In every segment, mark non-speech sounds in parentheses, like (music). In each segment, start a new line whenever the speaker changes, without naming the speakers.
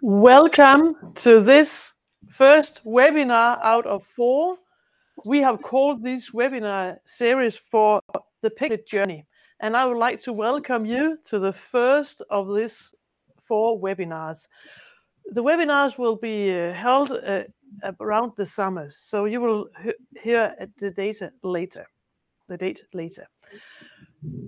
Welcome to this first webinar out of four. We have called this webinar series for the Piglet Journey, and I would like to welcome you to the first of these four webinars. The webinars will be uh, held uh, around the summer, so you will hear the data later, the date later.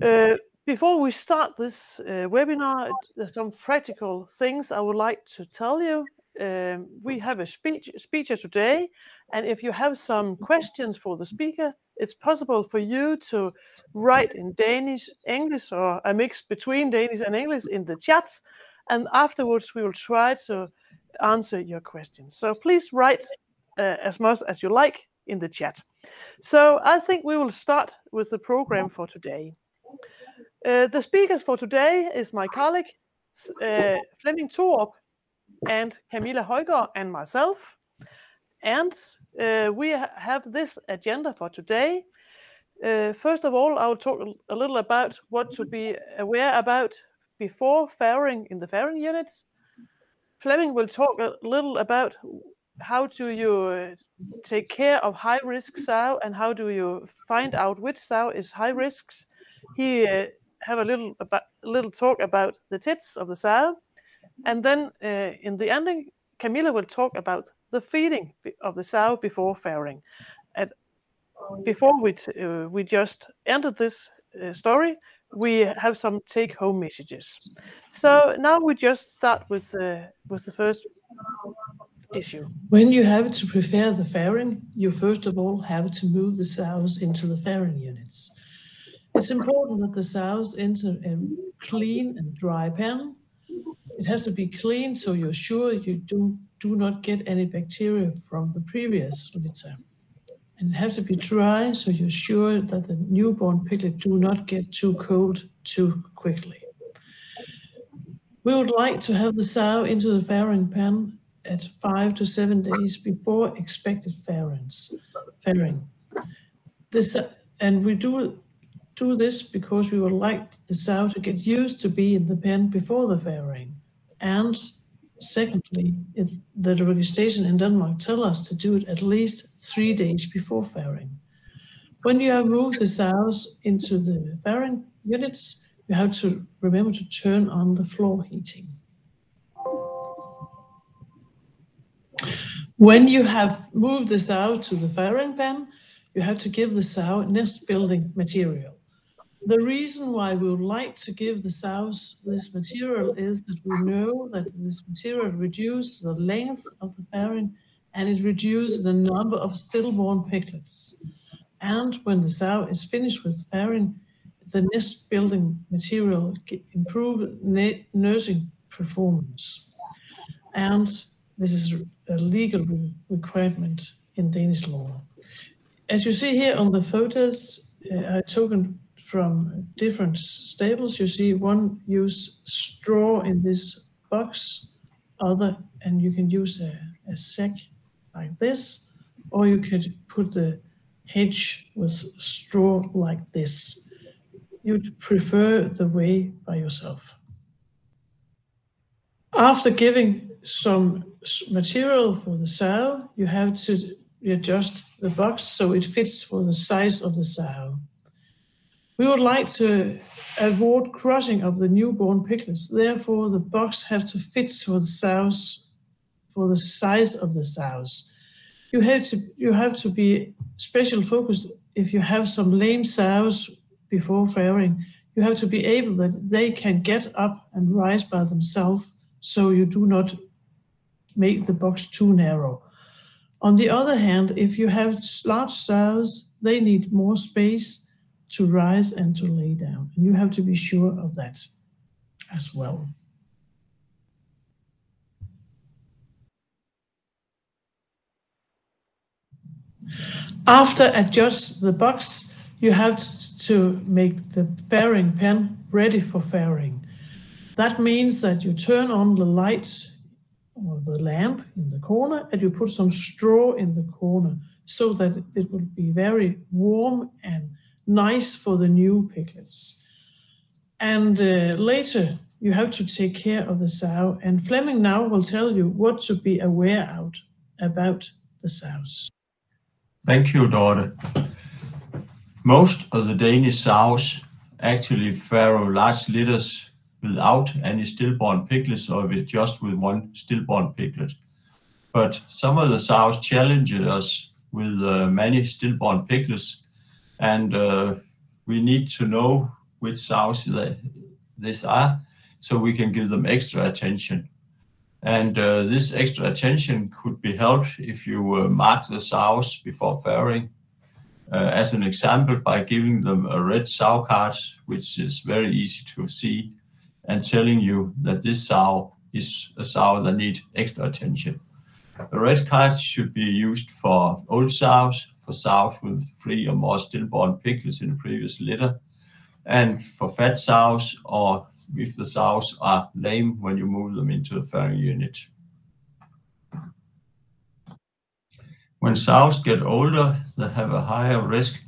Uh, Before we start this uh, webinar, there's some practical things I would like to tell you. Um, we have a speech, speaker today, and if you have some questions for the speaker, it's possible for you to write in Danish, English, or a mix between Danish and English in the chat, and afterwards we will try to answer your questions. So please write uh, as much as you like in the chat. So I think we will start with the program for today. Uh, the speakers for today is my colleague, uh, Flemming Thorup, and Camilla Højgaard, and myself. And uh, we have this agenda for today. First of all, I will talk a little about what to be aware about before farrowing in the farrowing units. Flemming will talk a little about how do you take care of high-risk sow, and how do you find out which sow is high risks. He have a little about, little talk about the teats of the sow, and then uh, in the ending, Camilla will talk about the feeding of the sow before farrowing. And before we uh, we just ended this uh, story, we have some take-home messages. So now we just start with the first issue.
When you have to prepare the farrowing, you first of all have to move the sows into the farrowing units. It's important that the sows enter a clean and dry pen. It has to be clean, so you're sure you do do not get any bacteria from the previous litter. And it has to be dry, so you're sure that the newborn piglet do not get too cold too quickly. We would like to have the sow into the farrowing pen at five to seven days before expected farrowing. This, And we do this because we would like the sow to get used to be in the pen before the farrowing. And secondly, if the registration in Denmark tell us to do it at least three days before farrowing. When you have moved the sows into the farrowing units, you have to remember to turn on the floor heating. When you have moved the sow to the farrowing pen, you have to give the sow nest-building material. The reason why we would like to give the sows this material is that we know that this material reduces the length of the farrowing, and it reduces the number of stillborn piglets. And when the sow is finished with farrowing, the nest-building material improve nursing performance. And this is a legal requirement in Danish law. As you see here on the photos, uh, I taken from different stables, you see one use straw in this box, other, and you can use a sack like this, or you could put the hedge with straw like this. You'd prefer the way by yourself. After giving some material for the sow, you have to adjust the box so it fits for the size of the sow. We would like to avoid crushing of the newborn piglets, therefore, the box have to fit for the sows, for the size of the sows. You have to be special focused if you have some lame sows before farrowing. You have to be able that they can get up and rise by themselves, so you do not make the box too narrow. On the other hand, if you have large sows, they need more space to rise and to lay down, and you have to be sure of that as well. After adjust the box, you have to make the farrowing pen ready for farrowing. That means that you turn on the light or the lamp in the corner, and you put some straw in the corner so that it will be very warm and nice for the new piglets. And later,
you have to take care of the sow. And Flemming now will tell you what to be aware out about the sows.
Thank you, daughter. Most of the Danish sows actually farrow large litters without any stillborn piglets or with just with one stillborn piglet. But some of the sows challenge us with uh, many stillborn piglets, and uh, we need to know which sows they, these are so we can give them extra attention. And uh, this extra attention could be helped if you uh, mark the sows before farrowing. Uh, as an example, by giving them a red sow card, which is very easy to see, and telling you that this sow is a sow that needs extra attention. The red card should be used for old sows, for sows with three or more stillborn piglets in the previous litter, and for fat sows or if the sows are lame when you move them into the farrowing unit. When sows get older, they have a higher risk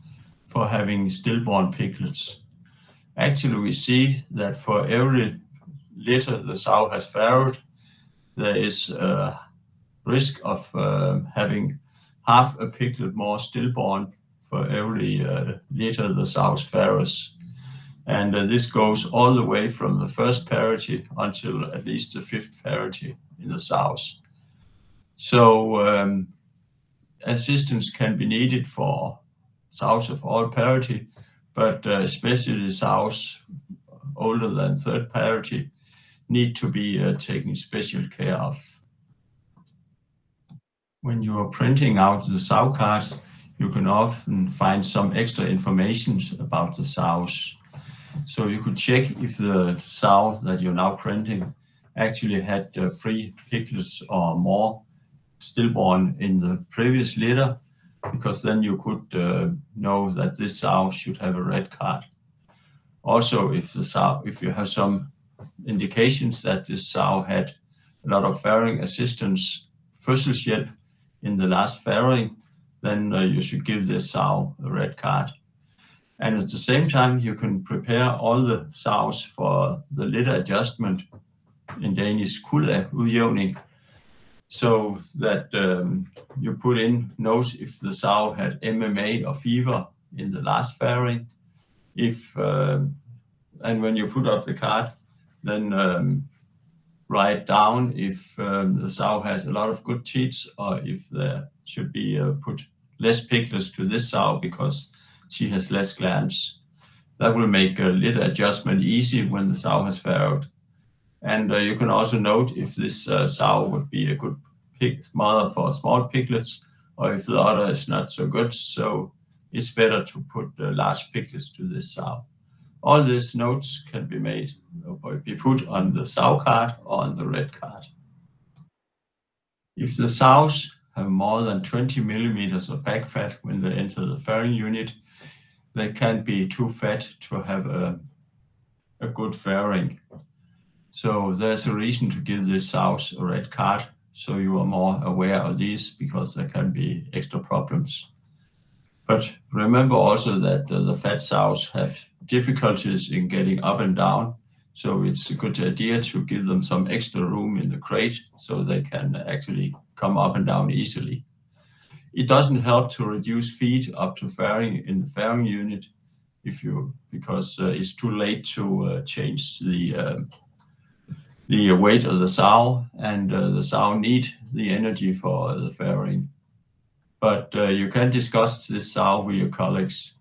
for having stillborn piglets. Actually, we see that for every litter the sow has farrowed, there is a risk of uh, having half a piglet more stillborn for every uh, litter the sow farrows. And uh, this goes all the way from the first parity until at least the fifth parity in the south. So um, assistance can be needed for south of all parity, but uh, especially sows older than third parity need to be uh, taken special care of. When you are printing out the sow cards, you can often find some extra information about the sows. So you could check if the sow that you're now printing actually had uh, three piglets or more stillborn in the previous litter, because then you could uh, know that this sow should have a red card. Also, if the sow, if you have some indications that this sow had a lot of farrowing assistance fødselshjælp in the last farrowing, then uh, you should give this sow a red card. And at the same time, you can prepare all the sows for the litter adjustment in Danish kuldeudjævning, so that um, you put in notes if the sow had MMA or fever in the last farrowing. If uh, and when you put up the card, then um, write down if um, the sow has a lot of good teats or if there should be uh, put less piglets to this sow because she has less glands. That will make a litter adjustment easy when the sow has farrowed. And uh, you can also note if this uh, sow would be a good pig mother for small piglets or if the other is not so good. So it's better to put uh, large piglets to this sow. All these notes can be made be put on the sow card or on the red card. If the sows have more than 20 millimeters of back fat when they enter the farrowing unit, they can be too fat to have a, a good farrowing. So there's a reason to give this sows a red card so you are more aware of these because there can be extra problems. But remember also that uh, the fat sows have difficulties in getting up and down. So it's a good idea to give them some extra room in the crate so they can actually come up and down easily. It doesn't help to reduce feed up to farrowing in the farrowing unit if you because uh, it's too late to uh, change the um, the weight of the sow and uh, the sow need the energy for the farrowing. But uh, you can discuss this sow with your colleagues.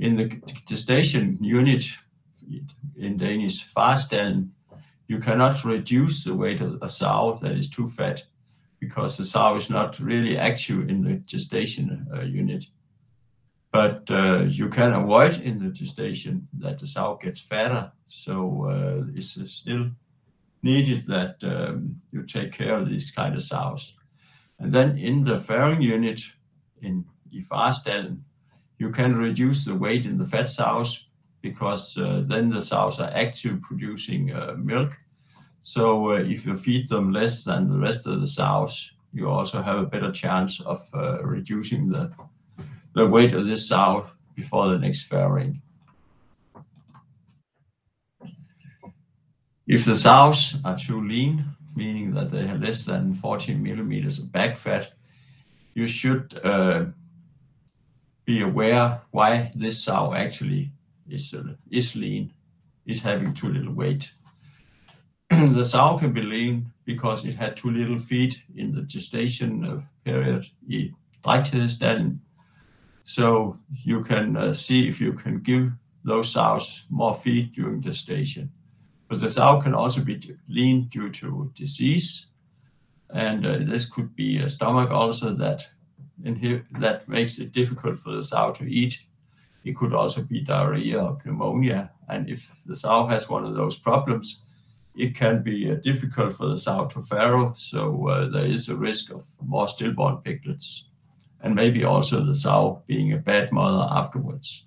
In the gestation unit, in Danish, farstallen, you cannot reduce the weight of a sow that is too fat because the sow is not really active in the gestation uh, unit. But uh, you can avoid in the gestation that the sow gets fatter. So uh, it's still needed that um, you take care of these kind of sows. And then in the farrowing unit in Ifarstallen, you can reduce the weight in the fat sows because uh, then the sows are active producing uh, milk so uh, if you feed them less than the rest of the sows, you also have a better chance of uh, reducing the, the weight of this sow before the next farrowing. If the sows are too lean, meaning that they have less than 14 millimeters of back fat, you should uh, be aware why this sow actually is, uh, is lean, is having too little weight. (clears throat) the sow can be lean because it had too little feed in the gestation uh, period i drægtighedsstallen. So you can uh, see if you can give those sows more feed during gestation. But the sow can also be lean due to disease, and uh, this could be a stomach ulcer that that makes it difficult for the sow to eat. It could also be diarrhea or pneumonia, and if the sow has one of those problems, it can be uh, difficult for the sow to farrow, so uh, there is a risk of more stillborn piglets, and maybe also the sow being a bad mother afterwards.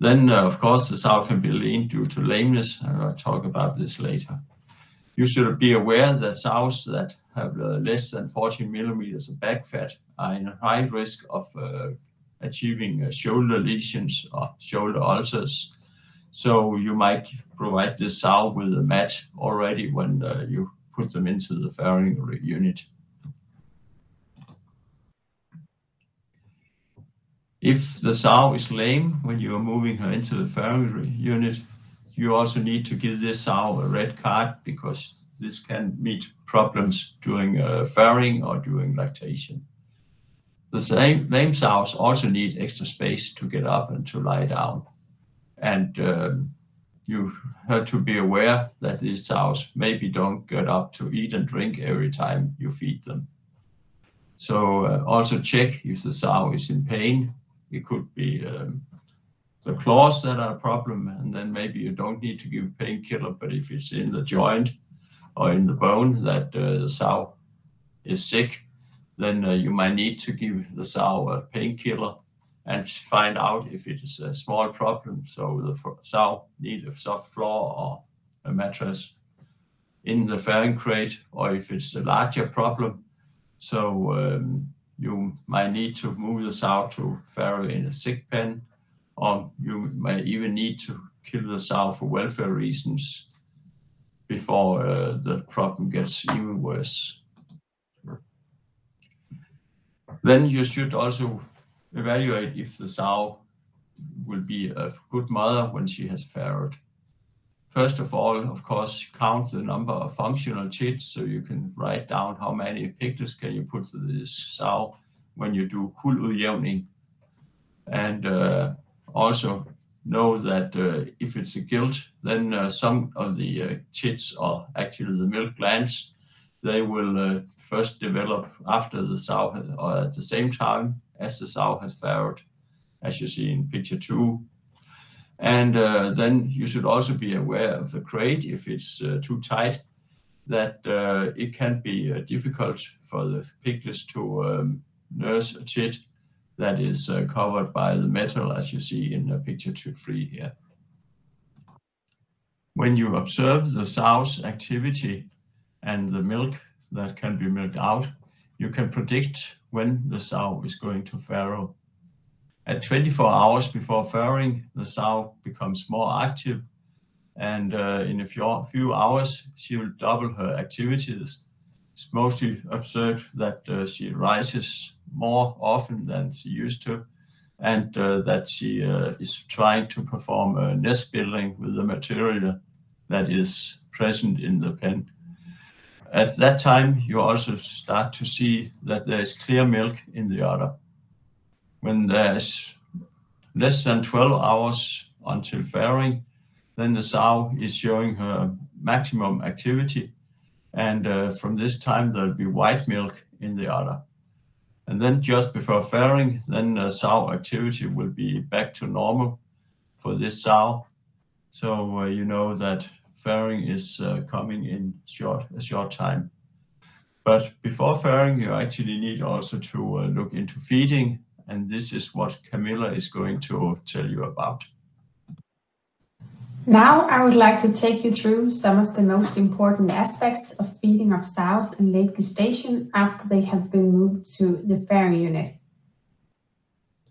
Then, uh, of course, the sow can be lean due to lameness, I'll talk about this later. You should be aware that sows that have uh, less than 40 millimeters of back fat are in high risk of uh, achieving uh, shoulder lesions or shoulder ulcers so you might provide this sow with a mat already when you put them into the farrowing unit. If the sow is lame when you are moving her into the farrowing unit, you also need to give this sow a red card because this can meet problems during uh, farrowing or during lactation. The same lame sows also need extra space to get up and to lie down and um, you have to be aware that these sows maybe don't get up to eat and drink every time you feed them. So uh, also check if the sow is in pain. It could be um, the claws that are a problem, and then maybe you don't need to give painkiller, but if it's in the joint or in the bone that uh, the sow is sick, then uh, you might need to give the sow a painkiller and find out if it is a small problem. So the sow need a soft floor or a mattress in the farrowing crate, or if it's a larger problem. So um, you might need to move the sow to farrow in a sick pen, or you might even need to kill the sow for welfare reasons before uh, the problem gets even worse. Then you should also evaluate if the sow will be a good mother when she has farrowed. First of all, of course, count the number of functional teats so you can write down how many piglets can you put to this sow when you do kuldudjævning. And uh, also know that uh, if it's a gilt, then uh, some of the uh, teats or actually the milk glands, they will uh, first develop after the sow or at the same time as the sow has farrowed, as you see in picture two. And uh, then you should also be aware of the crate if it's uh, too tight, that uh, it can be uh, difficult for the piglets to um, nurse a teat that is uh, covered by the metal, as you see in uh, picture two, three here. When you observe the sow's activity and the milk that can be milked out, you can predict when the sow is going to farrow. At 24 hours before farrowing, the sow becomes more active, and uh, in a few, few, hours, she will double her activities. It's mostly observed that uh, she rises more often than she used to, and uh, that she uh, is trying to perform a nest building with the material that is present in the pen. At that time, you also start to see that there is clear milk in the udder. When there's less than 12 hours until farrowing, then the sow is showing her maximum activity. And uh, from this time, there'll be white milk in the udder. And then just before farrowing, then the sow activity will be back to normal for this sow. So uh, you know that farrowing is uh, coming in short a short time. But before farrowing, you actually need also to uh, look into feeding, and this is what Camilla is going to tell you about.
Now I would like to take you through some of the most important aspects of feeding of sows in late gestation after they have been moved to the farrowing unit.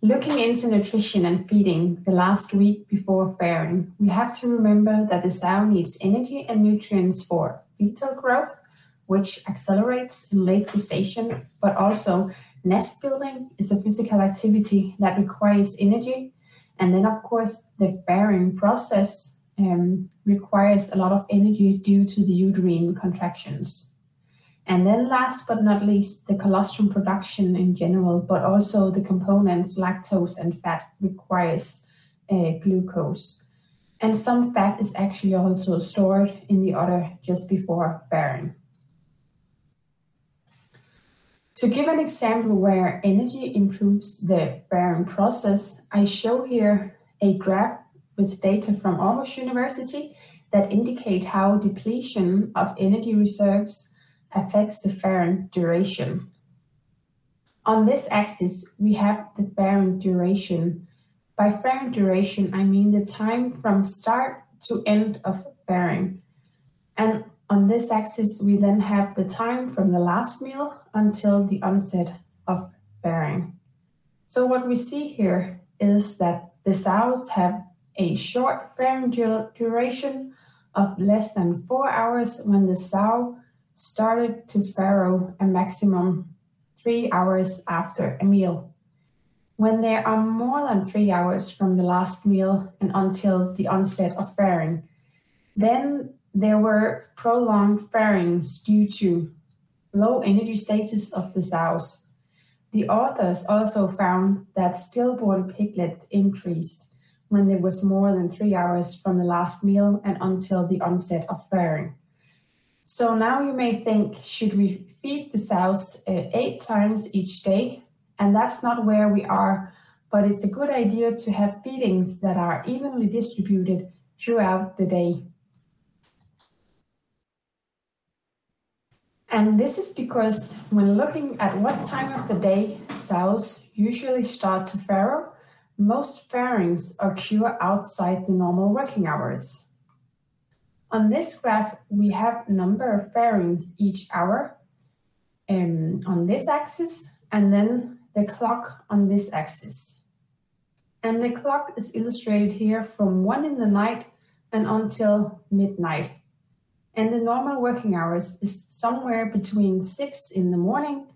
Looking into nutrition and feeding the last week before fairing, we have to remember that the sow needs energy and nutrients for fetal growth, which accelerates in late gestation, but also nest building is a physical activity that requires energy. And then, of course, the fairing process um, requires a lot of energy due to the uterine contractions. And then last but not least, the colostrum production in general, but also the components lactose and fat requires uh, glucose. And some fat is actually also stored in the udder just before fairing. To give an example where energy improves the fairing process, I show here a graph with data from Aarhus University that indicate how depletion of energy reserves affects the fairing duration. On this axis, we have the fairing duration. By fairing duration, I mean the time from start to end of fairing. And on this axis, we then have the time from the last meal until the onset of fairing. So what we see here is that the sows have a short fairing duration of less than four hours when the sow started to farrow a maximum three hours after a meal. When there are more than three hours from the last meal and until the onset of farrowing, then there were prolonged farrowings due to low energy status of the sows. The authors also found that stillborn piglets increased when there was more than three hours from the last meal and until the onset of farrowing. So now you may think, should we feed the sows uh, eight times each day? And that's not where we are, but it's a good idea to have feedings that are evenly distributed throughout the day. And this is because when looking at what time of the day sows usually start to farrow, most farrowings occur outside the normal working hours. On this graph, we have number of farrowings each hour um, on this axis, and then the clock on this axis. And the clock is illustrated here from 1 in the night and until midnight. And the normal working hours is somewhere between 6 in the morning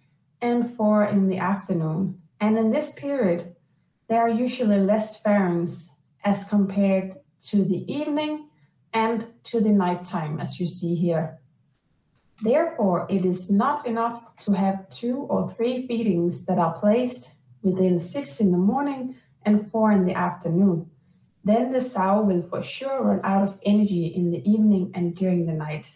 and 4 in the afternoon. And in this period, there are usually less farrowings as compared to the evening and to the nighttime, as you see here. Therefore, it is not enough to have two or three feedings that are placed within six in the morning and four in the afternoon. Then the sow will for sure run out of energy in the evening and during the night.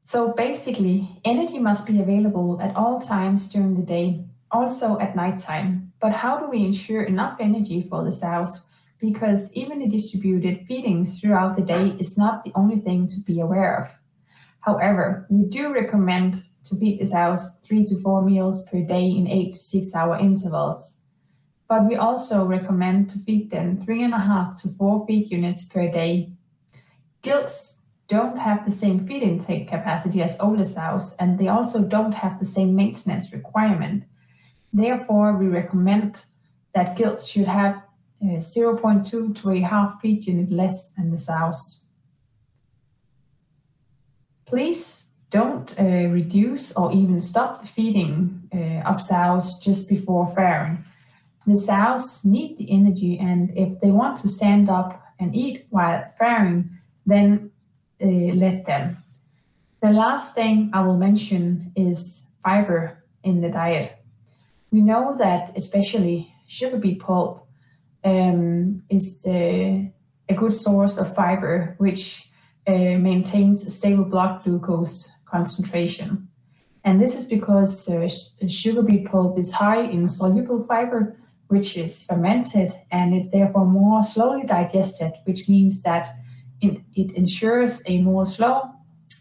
So basically, energy must be available at all times during the day, also at nighttime. But how do we ensure enough energy for the sows? because evenly distributed feedings throughout the day is not the only thing to be aware of. However, we do recommend to feed the sows three to four meals per day in eight to six hour intervals. But we also recommend to feed them three and a half to four feed units per day. Gilts don't have the same feed intake capacity as older sows, and they also don't have the same maintenance requirement. Therefore, we recommend that gilts should have uh, 0.2 to a half feed unit less than the sows. Please don't uh, reduce or even stop the feeding uh, of sows just before fairing. The sows need the energy, and if they want to stand up and eat while fairing, then uh, let them. The last thing I will mention is fiber in the diet. We know that especially sugar beet pulp um, is uh, a good source of fiber, which uh, maintains a stable blood glucose concentration. And this is because uh, sugar beet pulp is high in soluble fiber, which is fermented and it's therefore more slowly digested, which means that it, it ensures a more slow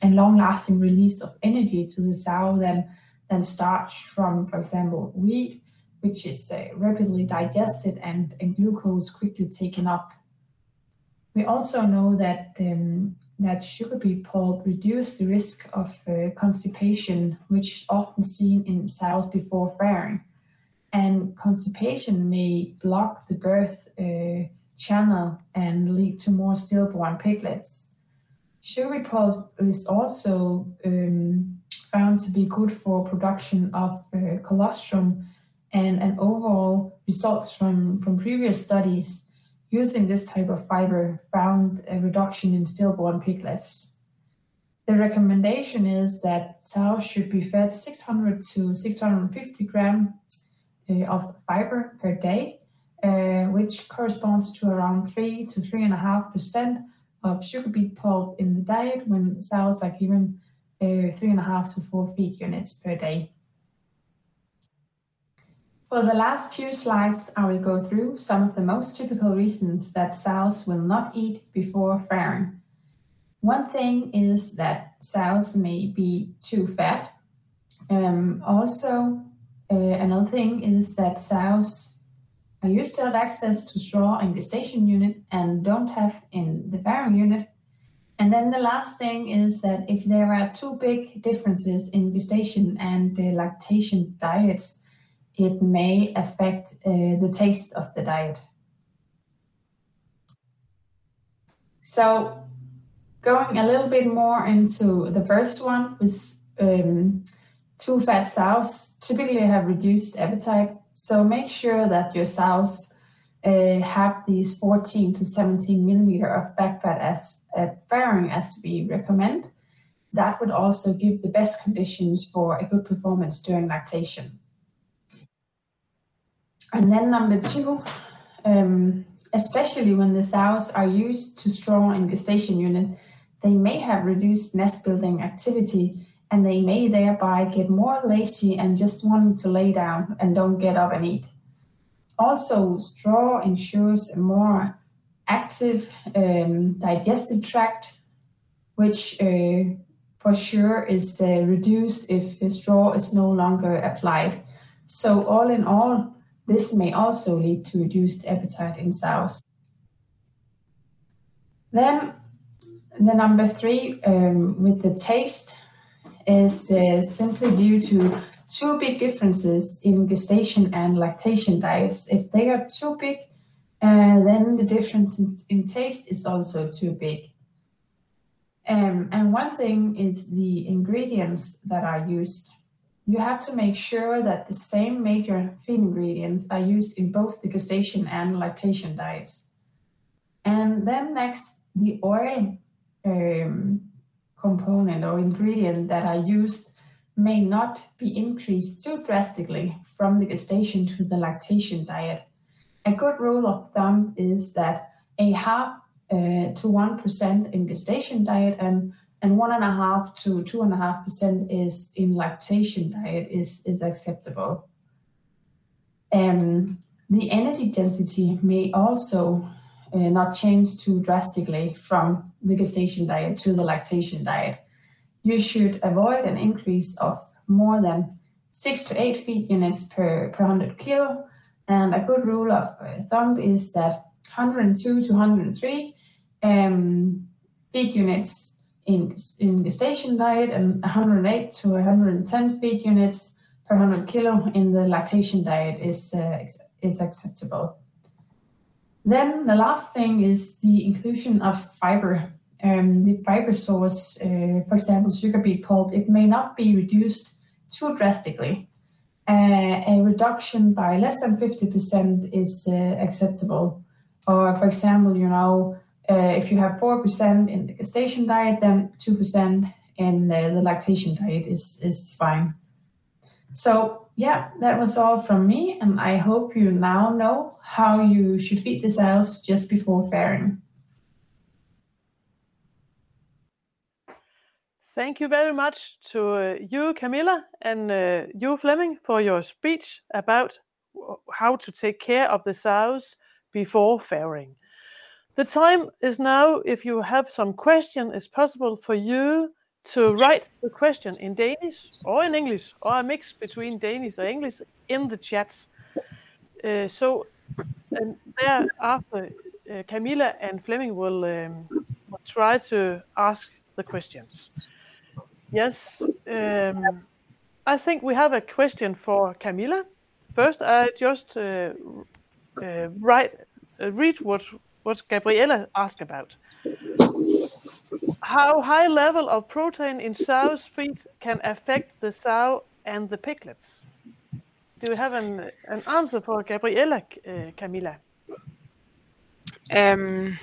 and long lasting release of energy to the sow than, than starch from, for example, wheat which is uh, rapidly digested and, and glucose quickly taken up. We also know that um, that sugar beet pulp reduce the risk of uh, constipation, which is often seen in sows before fairing. and constipation may block the birth uh, channel and lead to more stillborn piglets. Sugar beet pulp is also um, found to be good for production of uh, colostrum and, and overall results from, from previous studies using this type of fiber found a reduction in stillborn piglets. The recommendation is that sows should be fed 600 to 650 grams uh, of fiber per day, uh, which corresponds to around 3 to 3.5% of sugar beet pulp in the diet when sows are given uh, 3.5 to 4 feed units per day. For the last few slides, I will go through some of the most typical reasons that sows will not eat before farrowing. One thing is that sows may be too fat. Um, also, uh, another thing is that sows are used to have access to straw in the station unit and don't have in the farrowing unit. And then the last thing is that if there are two big differences in gestation and the lactation diets, it may affect uh, the taste of the diet. So, going a little bit more into the first one, with um, too fat sows typically have reduced appetite. So, make sure that your sows uh, have these 14 to 17 millimeter of back fat as at farrowing as we recommend. That would also give the best conditions for a good performance during lactation. And then number two, um, especially when the sows are used to straw in gestation unit, they may have reduced nest building activity and they may thereby get more lazy and just wanting to lay down and don't get up and eat. Also, straw ensures a more active um, digestive tract, which uh, for sure is uh, reduced if straw is no longer applied. So, all in all, this may also lead to reduced appetite in sows. Then the number three um, with the taste is uh, simply due to two big differences in gestation and lactation diets. If they are too big, uh, then the difference in, in, taste is also too big. Um, and one thing is the ingredients that are used you have to make sure that the same major feed ingredients are used in both the gestation and lactation diets. And then next, the oil um, component or ingredient that are used may not be increased too drastically from the gestation to the lactation diet. A good rule of thumb is that a half uh, to 1% in gestation diet and and one and a half to two and a half percent is in lactation diet is is acceptable. Um, the energy density may also uh, not change too drastically from the gestation diet to the lactation diet. You should avoid an increase of more than six to eight feed units per, per 100 kilo. And a good rule of uh, thumb is that 102 to 103 um, feed units in, in gestation diet and 108 to 110 feed units per 100 kilo in the lactation diet is, uh, is acceptable. Then the last thing is the inclusion of fiber. Um, the fiber source, uh, for example, sugar beet pulp, it may not be reduced too drastically. Uh, a reduction by less than 50% is uh, acceptable. Or, for example, you know, uh, if you have 4% in the gestation diet, then 2% in the, lactation diet is, is fine. So, yeah, that was all from me, and I hope you now know how you should feed the cells just before farrowing.
Thank you very much to uh, you, Camilla, and uh, you, Flemming, for your speech about how to take care of the sows before farrowing. The time is now. If you have some question, it's possible for you to write the question in Danish or in English or a mix between Danish or English in the chats. Uh, so, and thereafter, uh, Camilla and Flemming will, um, will, try to ask the questions. Yes, um, I think we have a question for Camilla. first, I just uh, uh, write uh, read what what Gabriella asked about. How high level of protein in sow's feed can affect the sow and the piglets? Do you have an, an answer for Gabriella, uh, Camilla?
Um,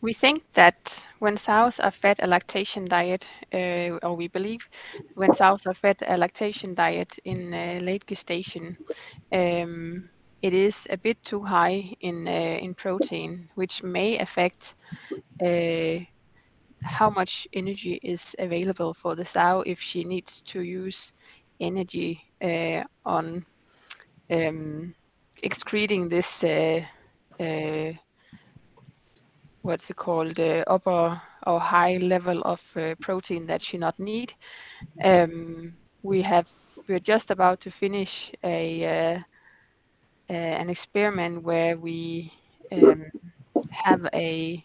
we think that when sows are fed a lactation diet, uh, or we believe when sows are fed a lactation diet in uh, late gestation, um, it is a bit too high in uh, in protein, which may affect uh, how much energy is available for the sow if she needs to use energy uh, on um, excreting this uh, uh, what's it called uh, upper or high level of uh, protein that she not need. Um, we have we're just about to finish a uh, an experiment where we um, have a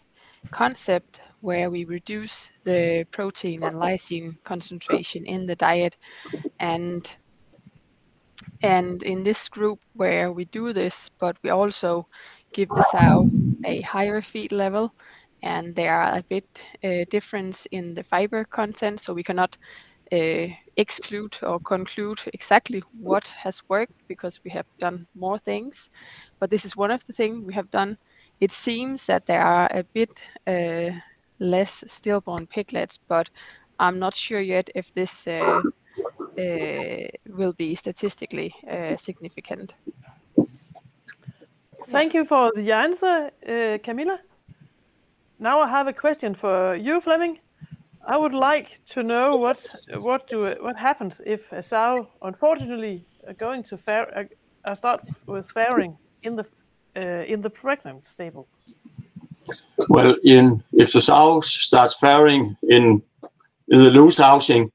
concept where we reduce the protein and lysine concentration in the diet and and in this group where we do this but we also give the sow a higher feed level and there are a bit uh, difference in the fiber content so we cannot uh, exclude or conclude exactly what has worked because we have done more things. But this is one of the things we have done. It seems that there are a bit uh, less stillborn piglets but i'm not sure yet if this uh, uh, will be statistically uh, significant
Thank you for the answer, uh, Camilla. Now I have a question for you, Flemming. I would like to know what what do what happens if a sow, unfortunately, are going to fair, uh, start with fairing in the uh, in the pregnant stable.
Well, in if the sow starts fairing in in the loose housing,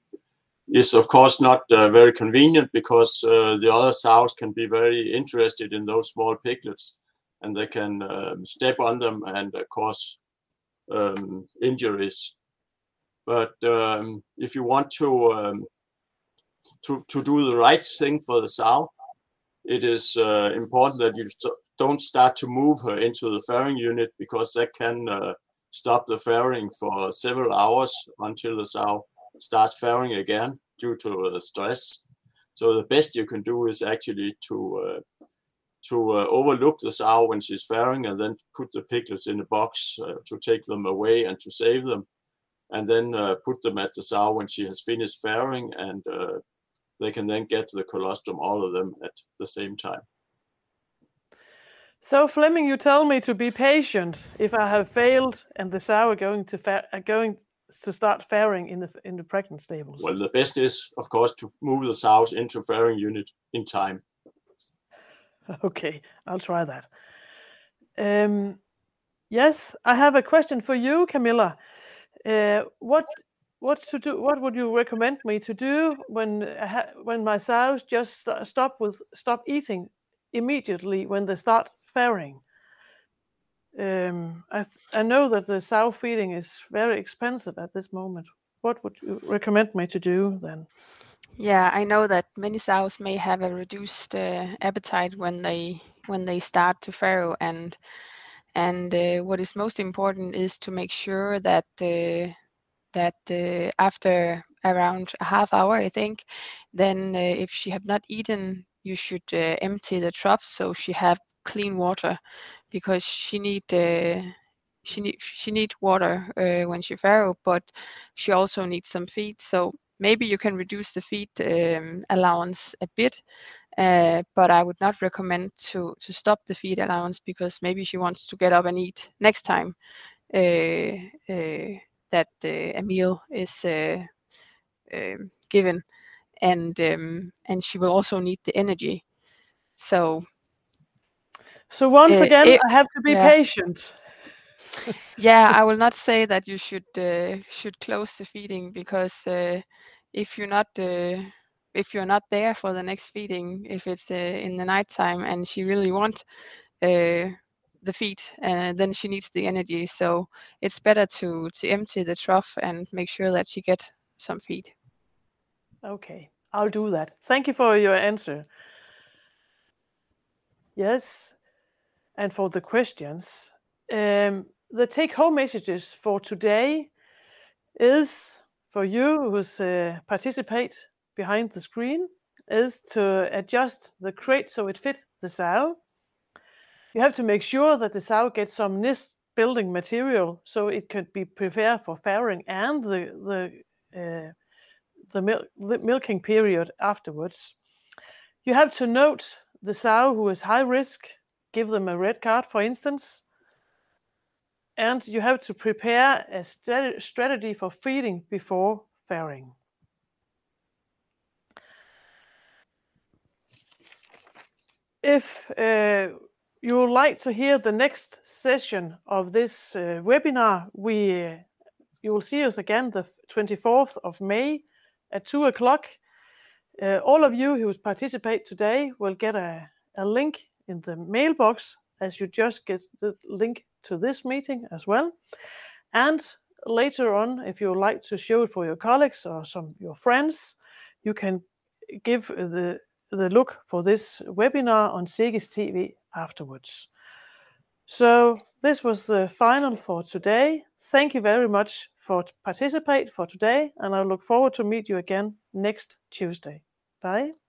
is of course not uh, very convenient because uh, the other sows can be very interested in those small piglets and they can um, step on them and uh, cause um, injuries. But um, if you want to, um, to to do the right thing for the sow, it is uh, important that you st don't start to move her into the fairing unit because that can uh, stop the fairing for several hours until the sow starts fairing again due to uh, stress. So the best you can do is actually to uh, to uh, overlook the sow when she's fairing and then put the piglets in a box uh, to take them away and to save them and then uh, put them at the sow when she has finished fairing and uh, they can then get the colostrum all of them at the same time
so flemming you tell me to be patient if I have failed and the sow are going to fa- are going to start faring in the in the pregnant stables.
Well, the best is, of course, to move the sows into faring unit in time. (laughs)
Okay, I'll try that. Um, yes, I have a question for you, Camilla. Uh, what what to do? What would you recommend me to do when when my sows just st stop with stop eating immediately when they start faring? Um, I I know that the sow feeding is very expensive at this moment. What would you recommend me to do then?
Yeah, I know that many sows may have a reduced uh, appetite when they when they start to farrow, and and uh, what is most important is to make sure that uh, that uh, after around a half hour, I think, then uh, if she have not eaten, you should uh, empty the trough so she have clean water, because she need she need she need water when she farrow, but she also needs some feed. So maybe you can reduce the feed um, allowance a bit, uh, but I would not recommend to to stop the feed allowance because maybe she wants to get up and eat next time uh, uh, that uh, a meal is uh, um, given, and um, and she will also need the energy. So.
So once uh, again, it, I have to be yeah. patient
yeah, I (laughs) will not say that you should uh, should close the feeding because uh, if you're not uh, if you're not there for the next feeding, if it's uh, in the nighttime and she really wants uh, the feed, uh, then she needs the energy. So it's better to to empty the trough and make sure that she get some feed.
Okay, I'll do that. Thank you for your answer. Yes, and for the questions. Um, the take-home messages for today is for you who uh, participate behind the screen is to adjust the crate so it fit the sow. You have to make sure that the sow gets some nest building material so it could be prepared for farrowing and the the uh, the, mil- the milking period afterwards. You have to note the sow who is high risk, give them a red card, for instance, and you have to prepare a st- strategy for feeding before farrowing. If uh, you would like to hear the next session of this uh, webinar, we uh, you will see us again the 24th of May at 2 o'clock. Uh, all of you who participate today will get a, a link in the mailbox as you just get the link to this meeting as well. And later on, if you like to show it for your colleagues or some your friends, you can give the the look for this webinar on SEGES TV afterwards. So this was the final for today. Thank you very much for participate for today, and I look forward to meet you again next Tuesday. Bye.